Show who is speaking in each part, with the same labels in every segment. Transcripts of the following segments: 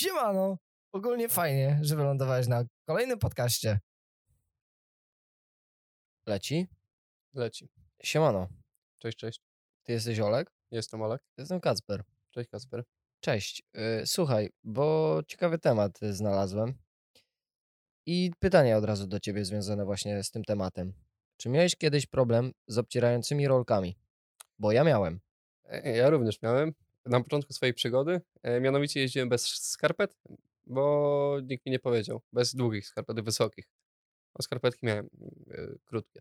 Speaker 1: Siemano! Ogólnie fajnie, że wylądowałeś na kolejnym podcaście. Leci?
Speaker 2: Leci.
Speaker 1: Siemano.
Speaker 2: Cześć, cześć.
Speaker 1: Ty jesteś Olek?
Speaker 2: Jestem Olek.
Speaker 1: Jestem Kacper.
Speaker 2: Cześć Kasper.
Speaker 1: Cześć. Y, Słuchaj, bo ciekawy temat y, znalazłem. I pytanie od razu do ciebie związane właśnie z tym tematem. Czy miałeś kiedyś problem z obcierającymi rolkami? Bo ja miałem.
Speaker 2: E, Ja również miałem na początku swojej przygody. e, Mianowicie jeździłem bez skarpet, bo nikt mi nie powiedział. Bez długich skarpet, wysokich. A skarpetki miałem e, krótkie.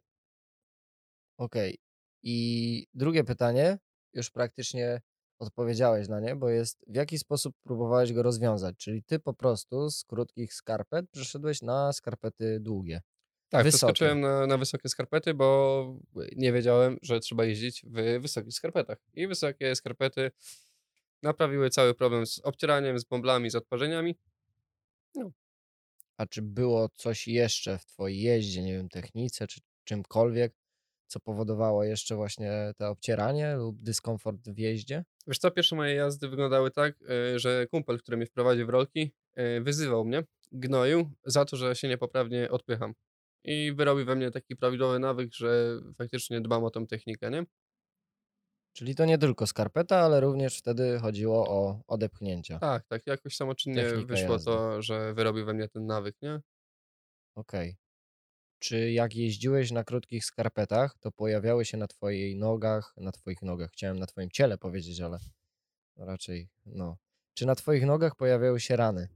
Speaker 1: Okej. I drugie pytanie, już praktycznie odpowiedziałeś na nie, bo jest w jaki sposób próbowałeś go rozwiązać? Czyli ty po prostu z krótkich skarpet przeszedłeś na skarpety długie.
Speaker 2: Tak,
Speaker 1: Wysokie.
Speaker 2: przeskoczyłem na, na wysokie skarpety, bo nie wiedziałem, że trzeba jeździć w wysokich skarpetach. I wysokie skarpety naprawiły cały problem z obcieraniem, z bąblami, z odparzeniami.
Speaker 1: A czy było coś jeszcze w twojej jeździe, nie wiem, technice czy czymkolwiek, co powodowało jeszcze właśnie to obcieranie lub dyskomfort w jeździe?
Speaker 2: Wiesz co, pierwsze moje jazdy wyglądały tak, e, że kumpel, który mnie wprowadził w rolki, e, wyzywał mnie, gnoił za to, że się niepoprawnie odpycham. I wyrobił we mnie taki prawidłowy nawyk, że faktycznie dbam o tą technikę, nie?
Speaker 1: Czyli to nie tylko skarpeta, ale również wtedy chodziło o odepchnięcia.
Speaker 2: Tak, tak, jakoś samoczynnie
Speaker 1: Technika
Speaker 2: wyszło
Speaker 1: jazdy.
Speaker 2: to, że wyrobił we mnie ten nawyk, nie?
Speaker 1: Okej. Czy jak jeździłeś na krótkich skarpetach, to pojawiały się na twojej nogach, na twoich nogach, chciałem na twoim ciele powiedzieć, ale raczej no. Czy na twoich nogach pojawiały się rany,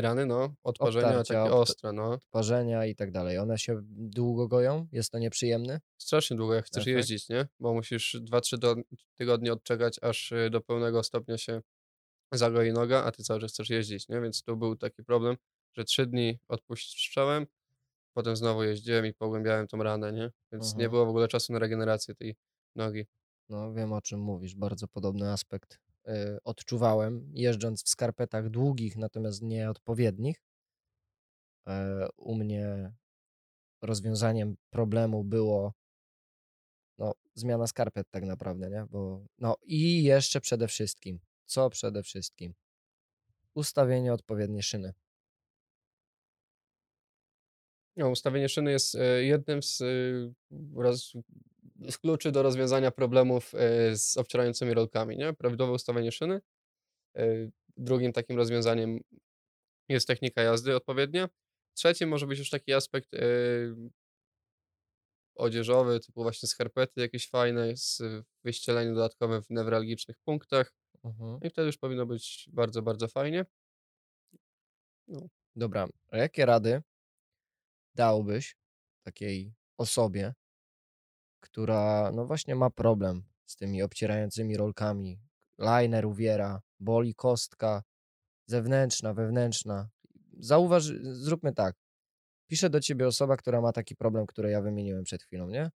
Speaker 2: rany, no, odparzenia
Speaker 1: Obtarcia,
Speaker 2: takie ostre, no.
Speaker 1: parzenia i tak dalej? One się długo goją? Jest to nieprzyjemne?
Speaker 2: Strasznie długo jak chcesz jeździć, nie? Bo musisz 2-3 do, tygodnie odczekać, aż e, do pełnego stopnia się zagoi noga, a ty cały czas chcesz jeździć, nie? Więc to był taki problem, że 3 dni odpuszczałem, potem znowu jeździłem i pogłębiałem tą ranę, nie? Więc nie
Speaker 1: Mhm.
Speaker 2: było w ogóle czasu na regenerację tej nogi.
Speaker 1: No, wiem o czym mówisz. Bardzo podobny aspekt odczuwałem, jeżdżąc w skarpetach długich, natomiast nieodpowiednich. E, u mnie rozwiązaniem problemu było no, zmiana skarpet tak naprawdę, nie? Bo, no i jeszcze przede wszystkim, co przede wszystkim? Ustawienie odpowiedniej szyny.
Speaker 2: No, ustawienie szyny jest e, jednym z, e, roz, z kluczy do rozwiązania problemów e, z obcierającymi rolkami, nie? Prawidłowe ustawienie szyny. E, Drugim takim rozwiązaniem jest technika jazdy odpowiednia. Trzecim może być już taki aspekt e, odzieżowy, typu właśnie skarpety jakieś fajne, z wyścieleniem dodatkowym w newralgicznych punktach.
Speaker 1: Mhm.
Speaker 2: I wtedy już powinno być bardzo, bardzo fajnie.
Speaker 1: Dobra, a jakie rady dałbyś takiej osobie, która no właśnie ma problem z tymi obcierającymi rolkami? Liner uwiera, boli kostka, zewnętrzna, wewnętrzna. Zauważ, zróbmy tak. Pisze do ciebie osoba, która ma taki problem, który ja wymieniłem przed chwilą, nie?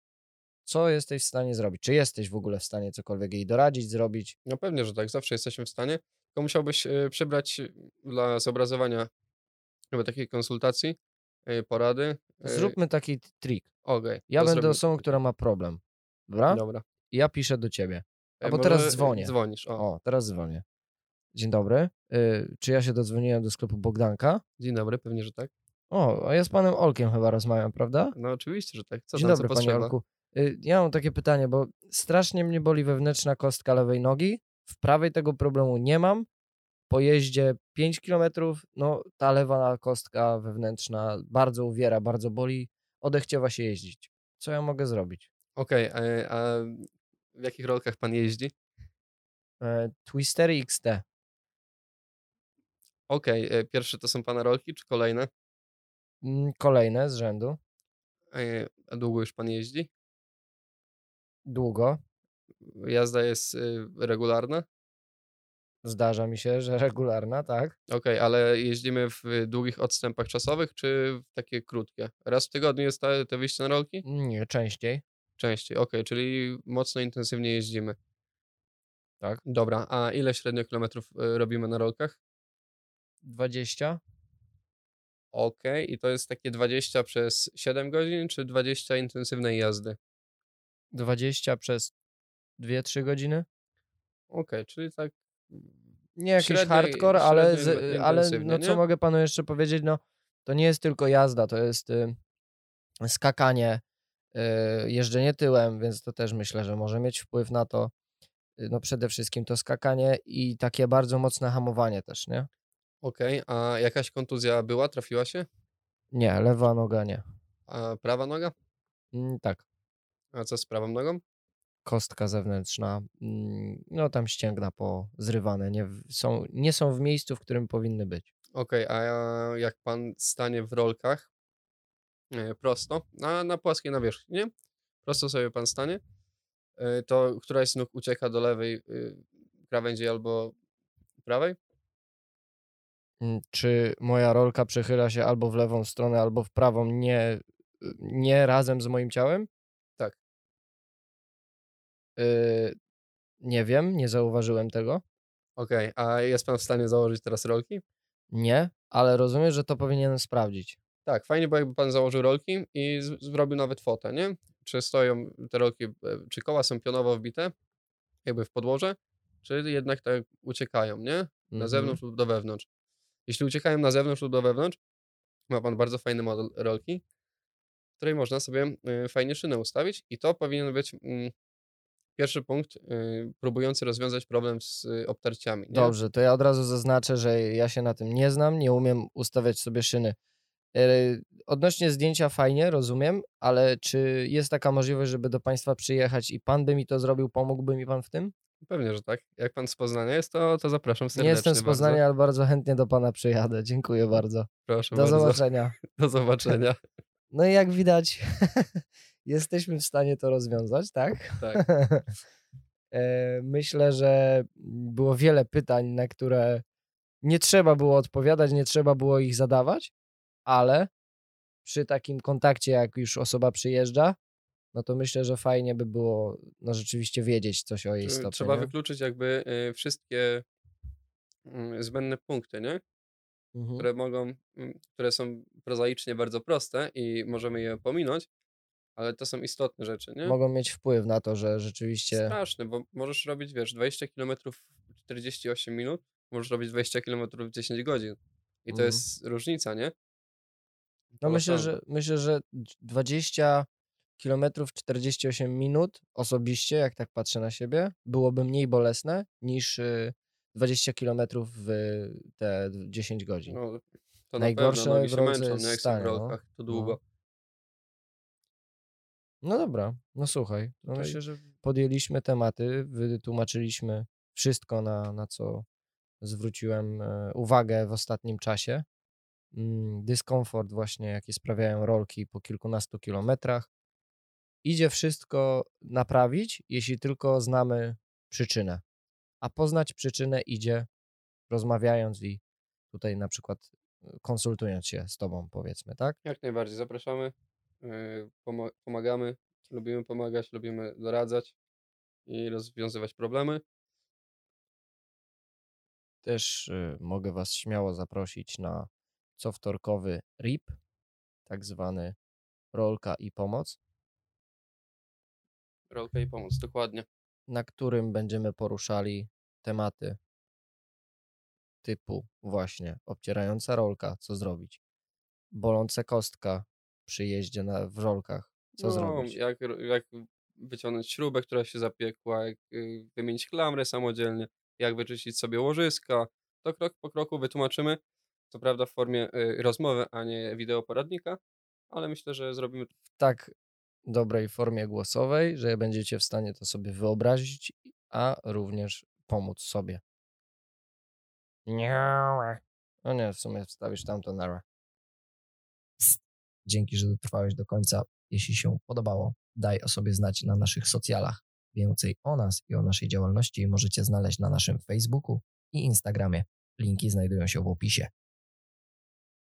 Speaker 1: Co jesteś w stanie zrobić? Czy jesteś w ogóle w stanie cokolwiek jej doradzić, zrobić?
Speaker 2: No pewnie, że tak, zawsze jesteśmy w stanie. Tylko musiałbyś e, przybrać e, dla zobrazowania chyba takiej konsultacji, e, porady. E,
Speaker 1: Zróbmy taki trik.
Speaker 2: Okej.
Speaker 1: Ja będę
Speaker 2: zrobimy
Speaker 1: osobą, która ma problem. Dobra?
Speaker 2: Dobra.
Speaker 1: Ja piszę do ciebie. Albo teraz
Speaker 2: może, e,
Speaker 1: dzwonię.
Speaker 2: Dzwonisz, o.
Speaker 1: O, teraz dzwonię. Dzień dobry. Y, czy ja się dodzwoniłem do sklepu Bogdanka?
Speaker 2: Dzień dobry, pewnie, że tak.
Speaker 1: O, a ja z panem Olkiem chyba rozmawiam, prawda?
Speaker 2: No oczywiście, że tak. Co
Speaker 1: Dzień
Speaker 2: tam,
Speaker 1: dobry,
Speaker 2: co
Speaker 1: panie? Olku. Y, ja mam takie pytanie, bo strasznie mnie boli wewnętrzna kostka lewej nogi. W prawej tego problemu nie mam. Po jeździe 5 km, no ta lewa kostka wewnętrzna bardzo uwiera, bardzo boli. Odechciewa się jeździć. Co ja mogę zrobić?
Speaker 2: Okej, e, a w jakich rolkach pan jeździ?
Speaker 1: E, Twistery XT.
Speaker 2: Okej, e, pierwsze to są pana rolki, czy kolejne?
Speaker 1: Mm, Kolejne z rzędu.
Speaker 2: E, A długo już pan jeździ?
Speaker 1: Długo.
Speaker 2: Jazda jest y, regularna?
Speaker 1: Zdarza mi się, że regularna, tak?
Speaker 2: Okej, ale jeździmy w długich odstępach czasowych, czy w takie krótkie? Raz w tygodniu jest te, te wyjście na rolki?
Speaker 1: Nie, częściej.
Speaker 2: Częściej, okej, czyli mocno intensywnie jeździmy.
Speaker 1: Tak.
Speaker 2: Dobra, a ile średnio kilometrów y, robimy na rolkach?
Speaker 1: 20?
Speaker 2: Okej, i to jest takie 20 przez 7 godzin, czy 20 intensywnej jazdy?
Speaker 1: 20 przez 2-3 godziny?
Speaker 2: Okej, czyli tak
Speaker 1: Nie jakiś
Speaker 2: Średnio i-
Speaker 1: hardcore, ale,
Speaker 2: średnio
Speaker 1: z, ale no co
Speaker 2: nie?
Speaker 1: mogę panu jeszcze powiedzieć, no to nie jest tylko jazda, to jest y, skakanie, y, jeżdżenie tyłem, więc to też myślę, że może mieć wpływ na to. Y, No przede wszystkim to skakanie i takie bardzo mocne hamowanie też, nie?
Speaker 2: Okej, a jakaś kontuzja była, trafiła się?
Speaker 1: Nie, lewa noga nie.
Speaker 2: A prawa noga?
Speaker 1: Mm, tak,
Speaker 2: A co z prawą nogą?
Speaker 1: Kostka zewnętrzna, mm, no tam ścięgna pozrywane, nie, są, nie są w miejscu, w którym powinny być.
Speaker 2: Okej, a jak pan stanie w rolkach e, prosto, na, na płaskiej nawierzchni, nie? Prosto sobie pan stanie, e, to któraś z nóg ucieka do lewej y, krawędzi albo prawej?
Speaker 1: Mm, Czy moja rolka przechyla się albo w lewą stronę, albo w prawą, nie, nie razem z moim ciałem? Y, nie wiem, nie zauważyłem tego.
Speaker 2: Okej, a jest pan w stanie założyć teraz rolki?
Speaker 1: Nie, ale rozumiem, że to powinienem sprawdzić.
Speaker 2: Tak, fajnie, bo jakby pan założył rolki i z- zrobił nawet fotę, nie? Czy stoją te rolki, e, czy koła są pionowo wbite, jakby w podłoże, czy jednak tak uciekają, nie? Na
Speaker 1: Mhm.
Speaker 2: zewnątrz lub do wewnątrz. Jeśli uciekają na zewnątrz lub do wewnątrz, ma pan bardzo fajny model rolki, w której można sobie y, fajnie szynę ustawić i to powinien być mm, pierwszy punkt y, próbujący rozwiązać problem z y, obtarciami. Nie?
Speaker 1: Dobrze, to ja od razu zaznaczę, że ja się na tym nie znam, nie umiem ustawiać sobie szyny. Y, Odnośnie zdjęcia fajnie, rozumiem, ale czy jest taka możliwość, żeby do Państwa przyjechać i Pan by mi to zrobił, pomógłby mi Pan w tym?
Speaker 2: Pewnie, że tak. Jak pan z Poznania jest, to, to zapraszam serdecznie
Speaker 1: Nie jestem z
Speaker 2: bardzo.
Speaker 1: Poznania, ale bardzo chętnie do Pana przyjadę. Dziękuję bardzo.
Speaker 2: Proszę
Speaker 1: Do
Speaker 2: bardzo.
Speaker 1: zobaczenia.
Speaker 2: Do zobaczenia.
Speaker 1: No i jak widać, jesteśmy w stanie to rozwiązać, tak?
Speaker 2: Tak.
Speaker 1: E, Myślę, że było wiele pytań, na które nie trzeba było odpowiadać, nie trzeba było ich zadawać, ale przy takim kontakcie, jak już osoba przyjeżdża, no to myślę, że fajnie by było no rzeczywiście wiedzieć coś o jej stopie.
Speaker 2: Trzeba
Speaker 1: nie?
Speaker 2: wykluczyć jakby y, wszystkie mm, zbędne punkty, nie?
Speaker 1: Mhm.
Speaker 2: które mogą, mm, które są prozaicznie bardzo proste i możemy je pominąć, ale to są istotne rzeczy, nie?
Speaker 1: Mogą mieć wpływ na to, że rzeczywiście.
Speaker 2: Straszne, bo możesz robić, wiesz, 20 km w 48 minut, możesz robić 20 km w 10 godzin. I to
Speaker 1: Mhm.
Speaker 2: jest różnica, nie?
Speaker 1: No myślę, że myślę, że 20 kilometrów 48 minut osobiście, jak tak patrzę na siebie, byłoby mniej bolesne niż y, 20 kilometrów w te 10 godzin.
Speaker 2: No, to
Speaker 1: Najgorsze
Speaker 2: na pewno nogi
Speaker 1: w
Speaker 2: się męczą? Jak są w
Speaker 1: no.
Speaker 2: rolkach, to długo.
Speaker 1: No dobra, no słuchaj, no myślę, że podjęliśmy tematy, wytłumaczyliśmy wszystko, na, na co zwróciłem e, uwagę w ostatnim czasie. Mm, Dyskomfort właśnie, jaki sprawiają rolki po kilkunastu kilometrach. Idzie wszystko naprawić, jeśli tylko znamy przyczynę. A poznać przyczynę idzie rozmawiając i tutaj na przykład e, konsultując się z tobą, powiedzmy, tak?
Speaker 2: Jak najbardziej zapraszamy, pomagamy, lubimy pomagać, lubimy doradzać i rozwiązywać problemy.
Speaker 1: Też y, mogę Was śmiało zaprosić na cowtorkowy RIP, tak zwany rolka i pomoc,
Speaker 2: Rolka i pomoc, dokładnie.
Speaker 1: na którym będziemy poruszali tematy typu właśnie obcierająca rolka, co zrobić, bolące kostka przy jeździe na, w rolkach, co
Speaker 2: no,
Speaker 1: zrobić.
Speaker 2: Jak, jak wyciągnąć śrubę, która się zapiekła, jak y, wymienić klamrę samodzielnie, jak wyczyścić sobie łożyska. To krok po kroku wytłumaczymy. Co prawda w formie y, rozmowy, a nie wideo poradnika, ale myślę, że zrobimy to
Speaker 1: W tak dobrej formie głosowej, że będziecie w stanie to sobie wyobrazić, a również pomóc sobie. Nie. No nie, w sumie wstawisz tamto nara. Dzięki, że dotrwałeś do końca. Jeśli się podobało, daj o sobie znać na naszych socjalach. Więcej o nas i o naszej działalności możecie znaleźć na naszym Facebooku i Instagramie. Linki znajdują się w opisie.